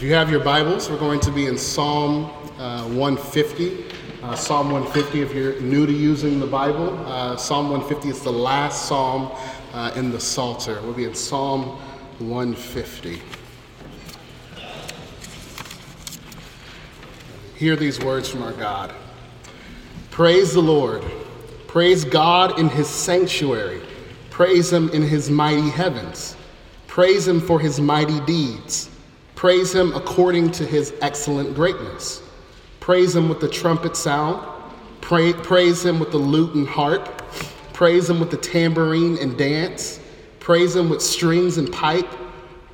If you have your Bibles, we're going to be in Psalm uh, 150. Uh, psalm 150, if you're new to using the Bible, uh, Psalm 150 is the last psalm uh, in the Psalter. We'll be in Psalm 150. Hear these words from our God. Praise the Lord. Praise God in his sanctuary. Praise him in his mighty heavens. Praise him for his mighty deeds. Praise him according to his excellent greatness. Praise him with the trumpet sound. Pray, praise him with the lute and harp. Praise him with the tambourine and dance. Praise him with strings and pipe.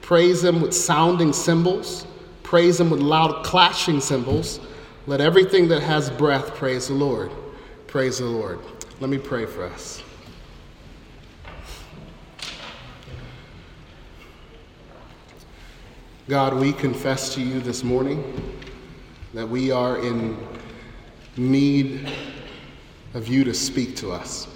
Praise him with sounding cymbals. Praise him with loud clashing cymbals. Let everything that has breath praise the Lord. Praise the Lord. Let me pray for us. God, we confess to you this morning that we are in need of you to speak to us.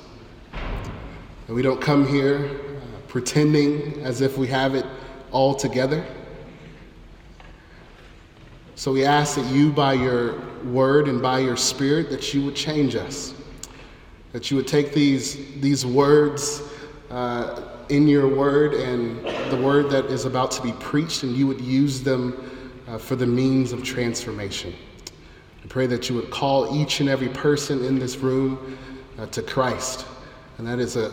That we don't come here uh, pretending as if we have it all together. So we ask that you, by your word and by your spirit, that you would change us. That you would take these, these words uh, in your word and the word that is about to be preached, and you would use them uh, for the means of transformation. I pray that you would call each and every person in this room uh, to Christ. And that is a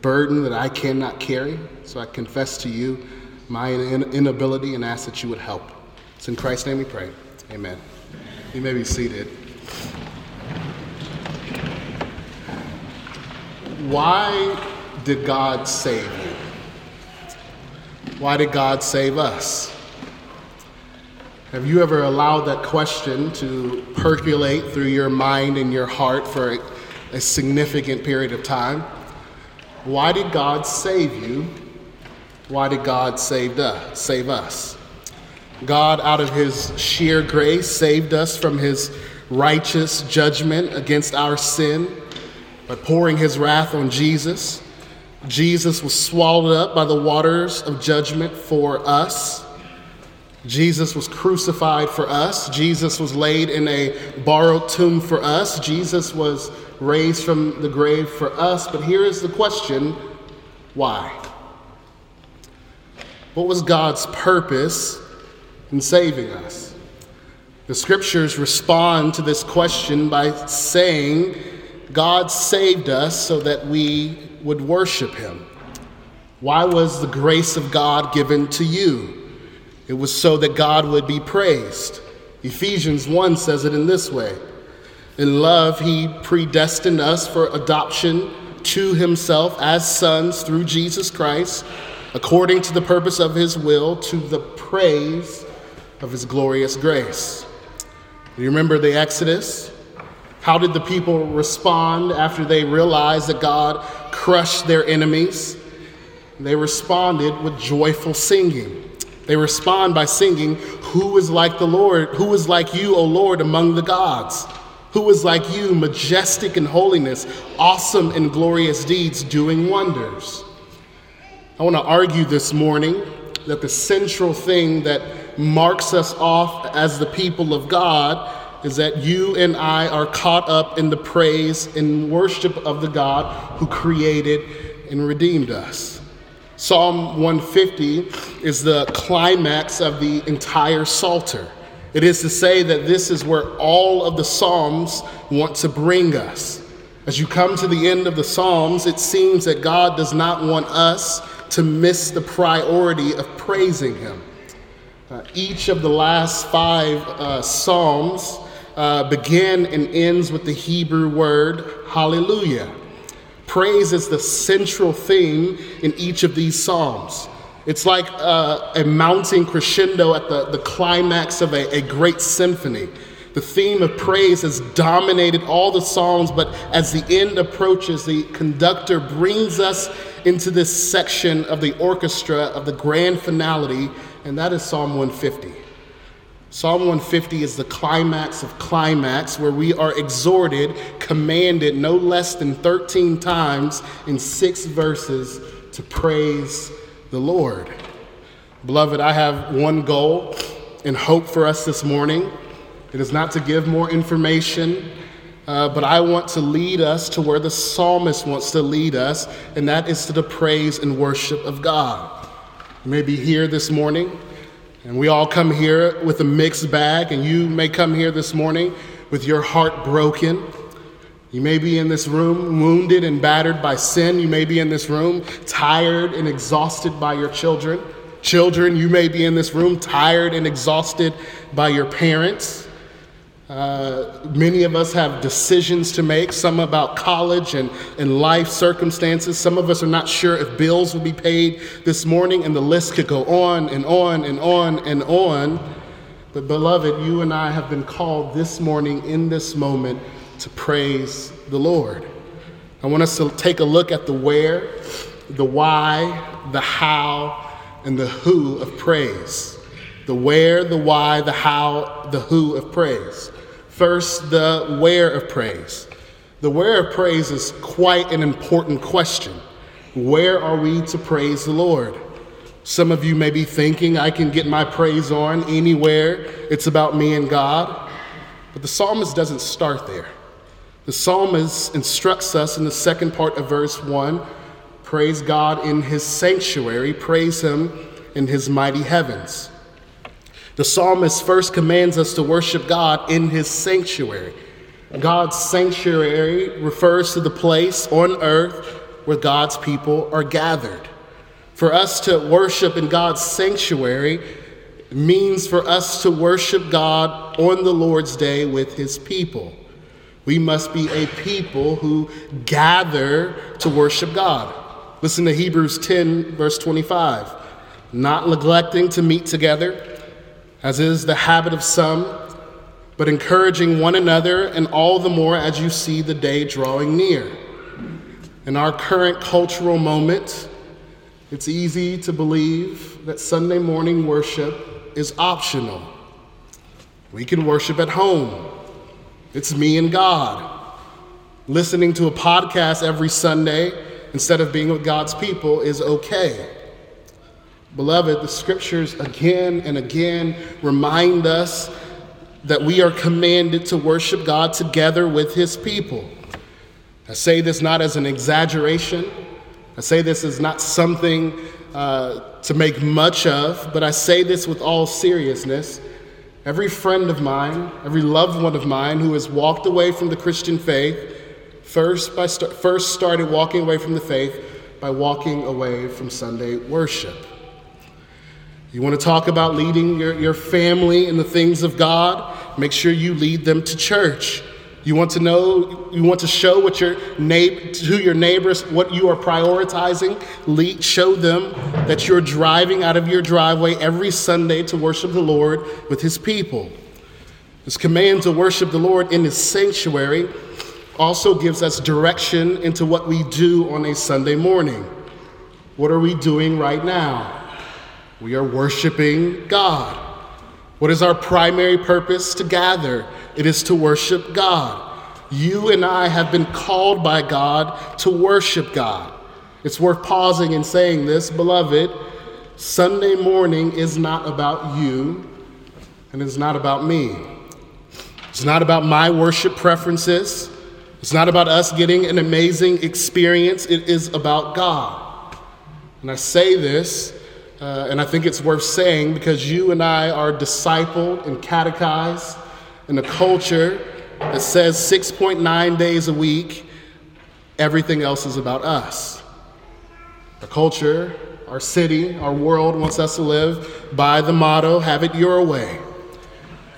burden that I cannot carry. So I confess to you my inability and ask that you would help. It's in Christ's name we pray. Amen. You may be seated. Why did God save you? Why did God save us? Have you ever allowed that question to percolate through your mind and your heart for a, a significant period of time? Why did God save you? Why did God save us? Save us? God, out of his sheer grace, saved us from his righteous judgment against our sin by pouring his wrath on Jesus. Jesus was swallowed up by the waters of judgment for us. Jesus was crucified for us. Jesus was laid in a borrowed tomb for us. Jesus was raised from the grave for us. But here is the question why? What was God's purpose in saving us? The scriptures respond to this question by saying, God saved us so that we would worship him. Why was the grace of God given to you? It was so that God would be praised. Ephesians 1 says it in this way In love, he predestined us for adoption to himself as sons through Jesus Christ, according to the purpose of his will, to the praise of his glorious grace. You remember the Exodus? How did the people respond after they realized that God crushed their enemies? They responded with joyful singing. They respond by singing, Who is like the Lord? Who is like you, O Lord, among the gods? Who is like you, majestic in holiness, awesome in glorious deeds, doing wonders? I want to argue this morning that the central thing that marks us off as the people of God is that you and I are caught up in the praise and worship of the God who created and redeemed us. Psalm 150 is the climax of the entire Psalter. It is to say that this is where all of the Psalms want to bring us. As you come to the end of the Psalms, it seems that God does not want us to miss the priority of praising Him. Uh, each of the last five uh, Psalms uh, begin and ends with the Hebrew word hallelujah. Praise is the central theme in each of these Psalms. It's like uh, a mounting crescendo at the, the climax of a, a great symphony. The theme of praise has dominated all the Psalms, but as the end approaches, the conductor brings us into this section of the orchestra of the grand finality, and that is Psalm 150. Psalm 150 is the climax of climax where we are exhorted, commanded no less than 13 times in six verses to praise the Lord. Beloved, I have one goal and hope for us this morning. It is not to give more information, uh, but I want to lead us to where the psalmist wants to lead us, and that is to the praise and worship of God. You may be here this morning, and we all come here with a mixed bag, and you may come here this morning with your heart broken. You may be in this room wounded and battered by sin. You may be in this room tired and exhausted by your children. Children, you may be in this room tired and exhausted by your parents. Uh, many of us have decisions to make, some about college and, and life circumstances. Some of us are not sure if bills will be paid this morning, and the list could go on and on and on and on. But, beloved, you and I have been called this morning in this moment to praise the Lord. I want us to take a look at the where, the why, the how, and the who of praise. The where, the why, the how, the who of praise. First, the where of praise. The where of praise is quite an important question. Where are we to praise the Lord? Some of you may be thinking, I can get my praise on anywhere. It's about me and God. But the psalmist doesn't start there. The psalmist instructs us in the second part of verse 1 praise God in his sanctuary, praise him in his mighty heavens. The psalmist first commands us to worship God in his sanctuary. God's sanctuary refers to the place on earth where God's people are gathered. For us to worship in God's sanctuary means for us to worship God on the Lord's day with his people. We must be a people who gather to worship God. Listen to Hebrews 10, verse 25. Not neglecting to meet together as is the habit of some, but encouraging one another, and all the more as you see the day drawing near. In our current cultural moment, it's easy to believe that Sunday morning worship is optional. We can worship at home, it's me and God. Listening to a podcast every Sunday instead of being with God's people is okay. Beloved, the scriptures again and again remind us that we are commanded to worship God together with his people. I say this not as an exaggeration, I say this is not something uh, to make much of, but I say this with all seriousness. Every friend of mine, every loved one of mine who has walked away from the Christian faith, first, by st- first started walking away from the faith by walking away from Sunday worship. You want to talk about leading your, your family in the things of God? Make sure you lead them to church. You want to know, you want to show what your neighbor, to your neighbors what you are prioritizing. Lead, show them that you're driving out of your driveway every Sunday to worship the Lord with His people. This command to worship the Lord in His sanctuary also gives us direction into what we do on a Sunday morning. What are we doing right now? We are worshiping God. What is our primary purpose to gather? It is to worship God. You and I have been called by God to worship God. It's worth pausing and saying this, beloved. Sunday morning is not about you, and it's not about me. It's not about my worship preferences. It's not about us getting an amazing experience. It is about God. And I say this uh, and I think it's worth saying because you and I are discipled and catechized in a culture that says 6.9 days a week, everything else is about us. Our culture, our city, our world wants us to live by the motto, have it your way.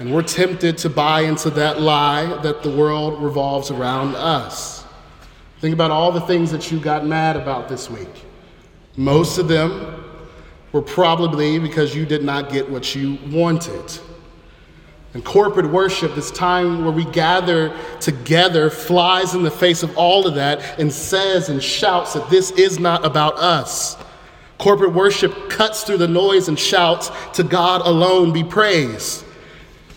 And we're tempted to buy into that lie that the world revolves around us. Think about all the things that you got mad about this week. Most of them were probably because you did not get what you wanted. And corporate worship, this time where we gather together, flies in the face of all of that and says and shouts that this is not about us. Corporate worship cuts through the noise and shouts, To God alone be praised.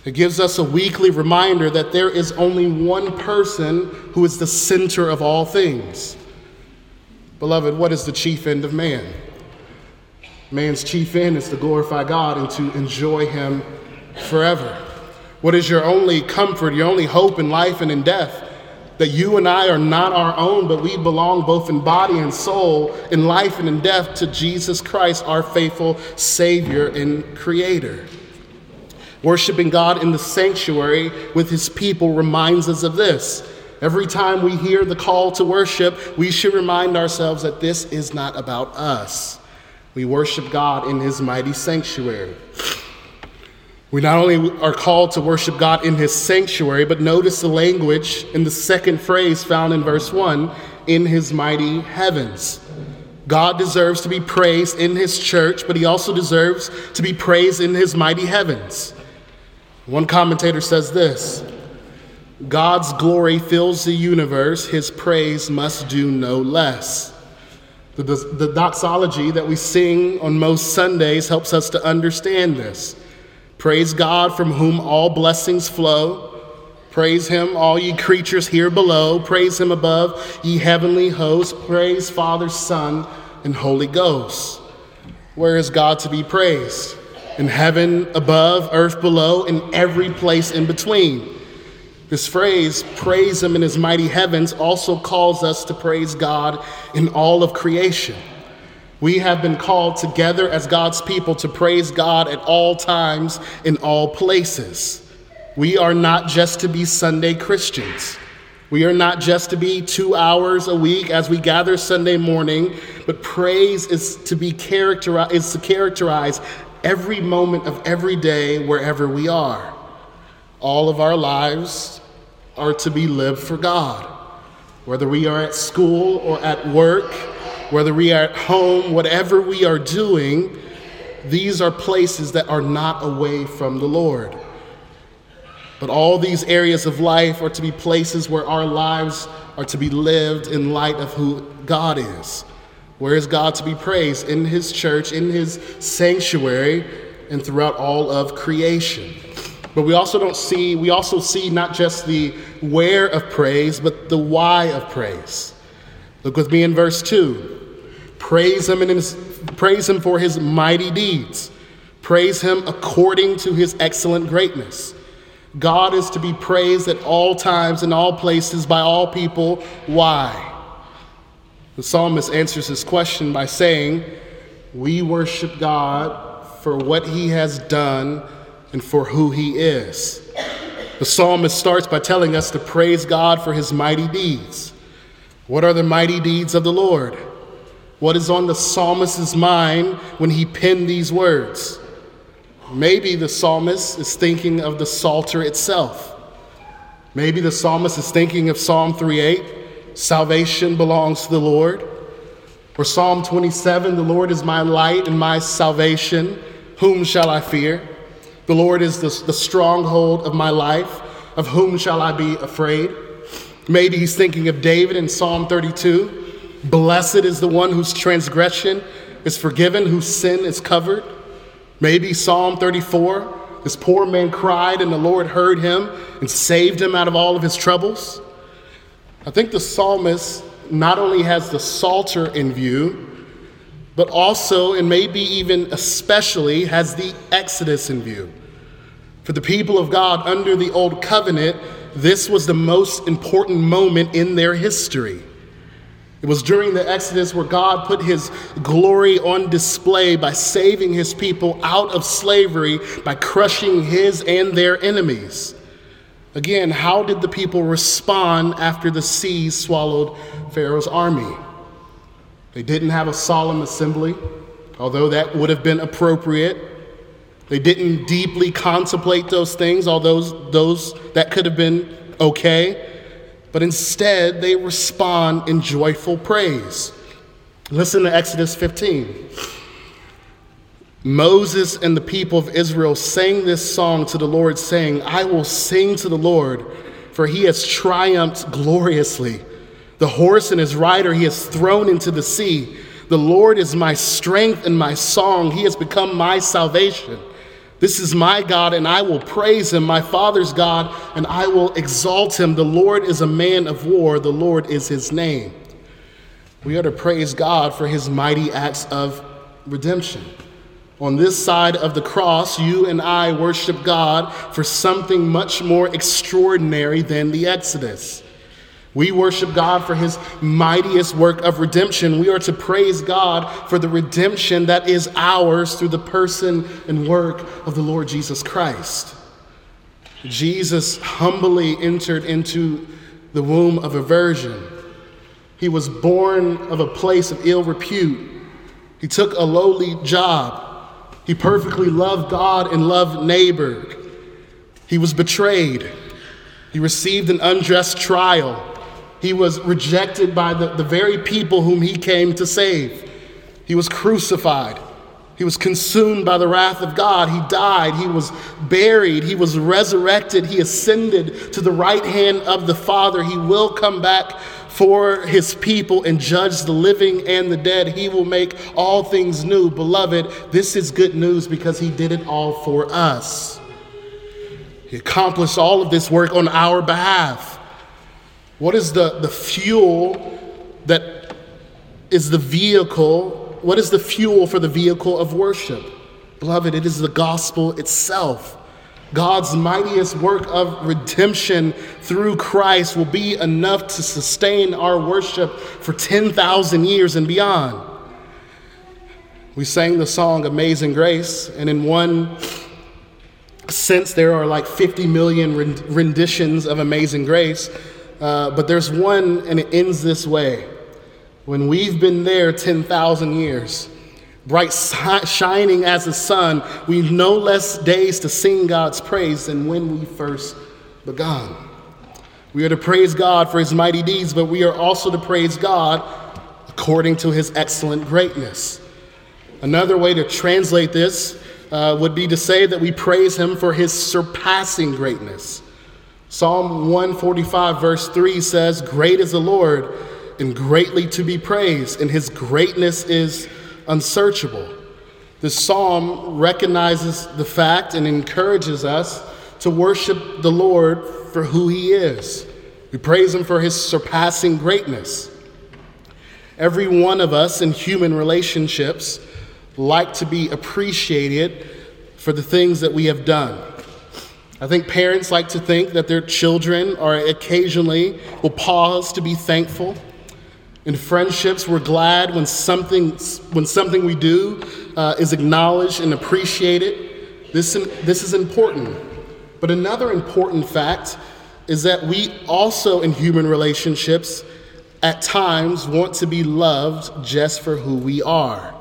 It gives us a weekly reminder that there is only one person who is the center of all things. Beloved, what is the chief end of man? Man's chief end is to glorify God and to enjoy Him forever? What is your only comfort, your only hope in life and in death? That you and I are not our own, but we belong both in body and soul, in life and in death, to Jesus Christ, our faithful Savior and Creator. Worshiping God in the sanctuary with His people reminds us of this. Every time we hear the call to worship, we should remind ourselves that this is not about us. We worship God in His mighty sanctuary. We not only are called to worship God in his sanctuary, but notice the language in the second phrase found in verse 1 in his mighty heavens. God deserves to be praised in his church, but he also deserves to be praised in his mighty heavens. One commentator says this God's glory fills the universe, his praise must do no less. The, the, the doxology that we sing on most Sundays helps us to understand this. Praise God from whom all blessings flow. Praise him, all ye creatures here below. Praise him above, ye heavenly hosts. Praise Father, Son, and Holy Ghost. Where is God to be praised? In heaven above, earth below, in every place in between. This phrase, praise him in his mighty heavens, also calls us to praise God in all of creation. We have been called together as God's people to praise God at all times, in all places. We are not just to be Sunday Christians. We are not just to be two hours a week as we gather Sunday morning, but praise is to be characterized is to characterize every moment of every day wherever we are. All of our lives are to be lived for God. Whether we are at school or at work, whether we are at home, whatever we are doing, these are places that are not away from the Lord. But all these areas of life are to be places where our lives are to be lived in light of who God is. Where is God to be praised? In His church, in His sanctuary, and throughout all of creation. But we also don't see, we also see not just the where of praise, but the why of praise. Look with me in verse 2. Praise him, in his, praise him for his mighty deeds. Praise him according to his excellent greatness. God is to be praised at all times, in all places, by all people. Why? The psalmist answers this question by saying, We worship God for what he has done and for who he is. The psalmist starts by telling us to praise God for his mighty deeds. What are the mighty deeds of the Lord? What is on the psalmist's mind when he penned these words? Maybe the psalmist is thinking of the Psalter itself. Maybe the psalmist is thinking of Psalm 3:8, salvation belongs to the Lord. Or Psalm 27, the Lord is my light and my salvation. Whom shall I fear? The Lord is the, the stronghold of my life. Of whom shall I be afraid? Maybe he's thinking of David in Psalm 32. Blessed is the one whose transgression is forgiven, whose sin is covered. Maybe Psalm 34 this poor man cried, and the Lord heard him and saved him out of all of his troubles. I think the psalmist not only has the Psalter in view, but also, and maybe even especially, has the Exodus in view. For the people of God under the Old Covenant, this was the most important moment in their history. It was during the Exodus where God put his glory on display by saving his people out of slavery by crushing his and their enemies. Again, how did the people respond after the sea swallowed Pharaoh's army? They didn't have a solemn assembly, although that would have been appropriate. They didn't deeply contemplate those things, although those those that could have been okay but instead they respond in joyful praise. Listen to Exodus 15. Moses and the people of Israel sang this song to the Lord, saying, I will sing to the Lord, for he has triumphed gloriously. The horse and his rider he has thrown into the sea. The Lord is my strength and my song. He has become my salvation. This is my God, and I will praise him, my Father's God, and I will exalt him. The Lord is a man of war, the Lord is his name. We are to praise God for his mighty acts of redemption. On this side of the cross, you and I worship God for something much more extraordinary than the Exodus. We worship God for his mightiest work of redemption. We are to praise God for the redemption that is ours through the person and work of the Lord Jesus Christ. Jesus humbly entered into the womb of a virgin. He was born of a place of ill repute. He took a lowly job. He perfectly loved God and loved neighbor. He was betrayed. He received an unjust trial. He was rejected by the, the very people whom he came to save. He was crucified. He was consumed by the wrath of God. He died. He was buried. He was resurrected. He ascended to the right hand of the Father. He will come back for his people and judge the living and the dead. He will make all things new. Beloved, this is good news because he did it all for us. He accomplished all of this work on our behalf. What is the, the fuel that is the vehicle? What is the fuel for the vehicle of worship? Beloved, it is the gospel itself. God's mightiest work of redemption through Christ will be enough to sustain our worship for 10,000 years and beyond. We sang the song Amazing Grace, and in one sense, there are like 50 million renditions of Amazing Grace. Uh, but there's one, and it ends this way. When we've been there 10,000 years, bright shining as the sun, we've no less days to sing God's praise than when we first begun. We are to praise God for his mighty deeds, but we are also to praise God according to his excellent greatness. Another way to translate this uh, would be to say that we praise him for his surpassing greatness. Psalm 145, verse 3 says, Great is the Lord and greatly to be praised, and his greatness is unsearchable. The psalm recognizes the fact and encourages us to worship the Lord for who he is. We praise him for his surpassing greatness. Every one of us in human relationships like to be appreciated for the things that we have done. I think parents like to think that their children are occasionally will pause to be thankful. In friendships, we're glad when something, when something we do uh, is acknowledged and appreciated. This, this is important. But another important fact is that we also, in human relationships, at times want to be loved just for who we are.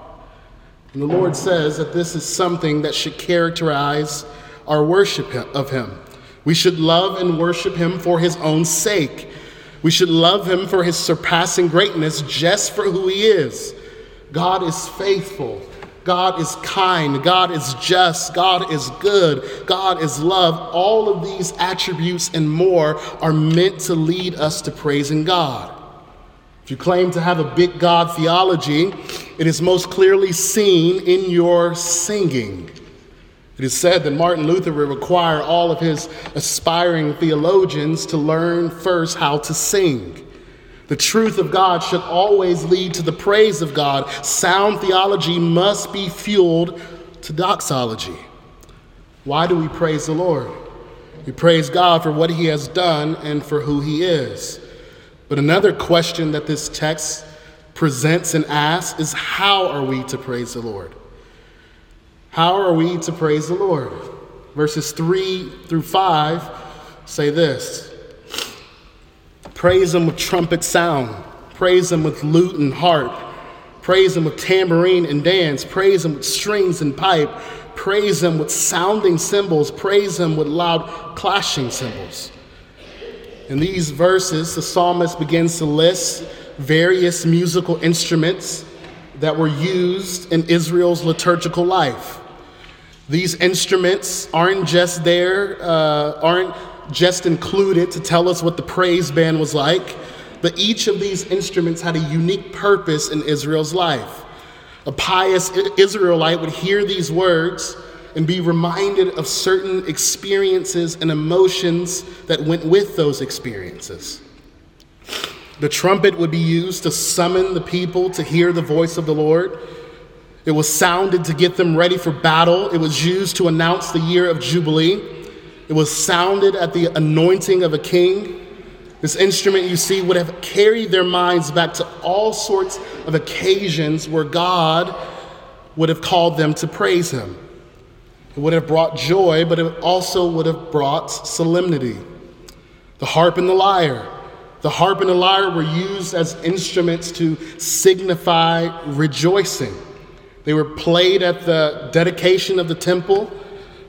And the Lord says that this is something that should characterize our worship of Him. We should love and worship Him for His own sake. We should love Him for His surpassing greatness just for who He is. God is faithful. God is kind. God is just. God is good. God is love. All of these attributes and more are meant to lead us to praising God. If you claim to have a big God theology, it is most clearly seen in your singing. It is said that Martin Luther would require all of his aspiring theologians to learn first how to sing. The truth of God should always lead to the praise of God. Sound theology must be fueled to doxology. Why do we praise the Lord? We praise God for what he has done and for who he is. But another question that this text presents and asks is how are we to praise the Lord? How are we to praise the Lord? Verses 3 through 5 say this Praise Him with trumpet sound, praise Him with lute and harp, praise Him with tambourine and dance, praise Him with strings and pipe, praise Him with sounding cymbals, praise Him with loud clashing cymbals. In these verses, the psalmist begins to list various musical instruments that were used in Israel's liturgical life. These instruments aren't just there, uh, aren't just included to tell us what the praise band was like, but each of these instruments had a unique purpose in Israel's life. A pious Israelite would hear these words and be reminded of certain experiences and emotions that went with those experiences. The trumpet would be used to summon the people to hear the voice of the Lord. It was sounded to get them ready for battle. It was used to announce the year of Jubilee. It was sounded at the anointing of a king. This instrument, you see, would have carried their minds back to all sorts of occasions where God would have called them to praise Him. It would have brought joy, but it also would have brought solemnity. The harp and the lyre. The harp and the lyre were used as instruments to signify rejoicing. They were played at the dedication of the temple.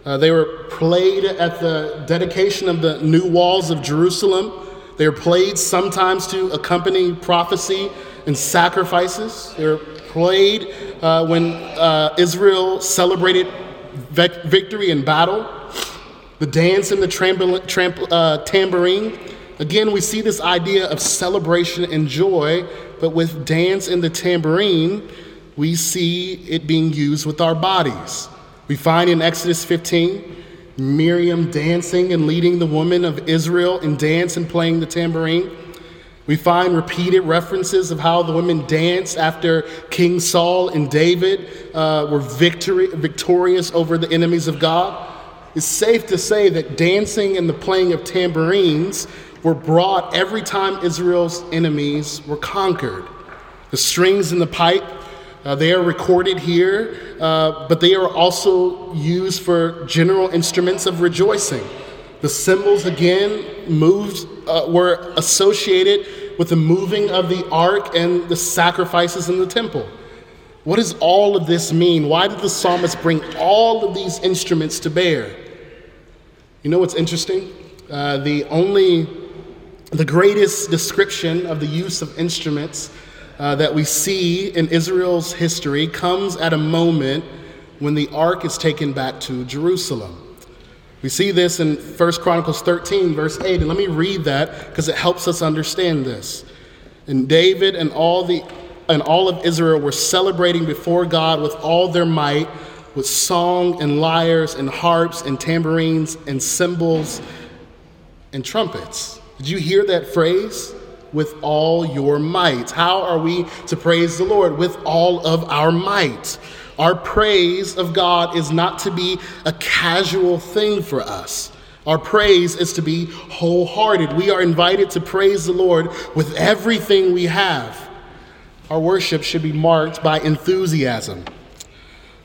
Uh, they were played at the dedication of the new walls of Jerusalem. They were played sometimes to accompany prophecy and sacrifices. They were played uh, when uh, Israel celebrated victory in battle. The dance and the tramp- uh, tambourine. Again, we see this idea of celebration and joy, but with dance and the tambourine, we see it being used with our bodies. We find in Exodus 15 Miriam dancing and leading the women of Israel in dance and playing the tambourine. We find repeated references of how the women danced after King Saul and David uh, were victory, victorious over the enemies of God. It's safe to say that dancing and the playing of tambourines were brought every time Israel's enemies were conquered. The strings and the pipe, uh, they are recorded here, uh, but they are also used for general instruments of rejoicing. The cymbals, again, moved, uh, were associated with the moving of the ark and the sacrifices in the temple. What does all of this mean? Why did the psalmist bring all of these instruments to bear? You know what's interesting? Uh, the only, the greatest description of the use of instruments uh, that we see in Israel's history comes at a moment when the ark is taken back to Jerusalem. We see this in 1 Chronicles 13, verse 8, and let me read that because it helps us understand this. And David and all the and all of Israel were celebrating before God with all their might, with song and lyres and harps and tambourines and cymbals and trumpets. Did you hear that phrase? With all your might. How are we to praise the Lord? With all of our might. Our praise of God is not to be a casual thing for us. Our praise is to be wholehearted. We are invited to praise the Lord with everything we have. Our worship should be marked by enthusiasm.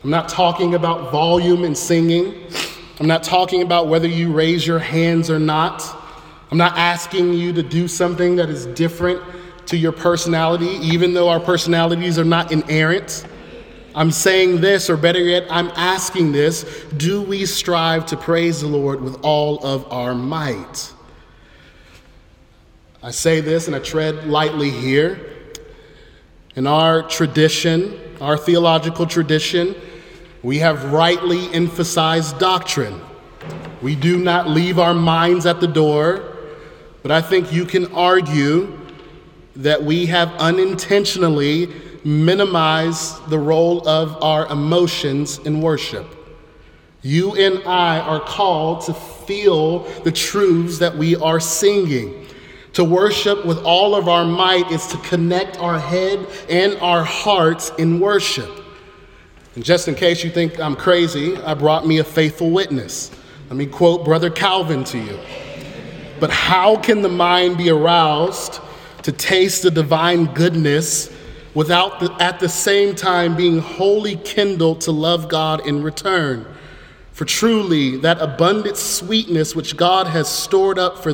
I'm not talking about volume and singing. I'm not talking about whether you raise your hands or not. I'm not asking you to do something that is different to your personality, even though our personalities are not inerrant. I'm saying this, or better yet, I'm asking this do we strive to praise the Lord with all of our might? I say this and I tread lightly here. In our tradition, our theological tradition, we have rightly emphasized doctrine. We do not leave our minds at the door, but I think you can argue that we have unintentionally minimized the role of our emotions in worship. You and I are called to feel the truths that we are singing. To worship with all of our might is to connect our head and our hearts in worship. And just in case you think I'm crazy, I brought me a faithful witness. Let me quote Brother Calvin to you. But how can the mind be aroused to taste the divine goodness without the, at the same time being wholly kindled to love God in return. For truly, that abundant sweetness which God has stored up for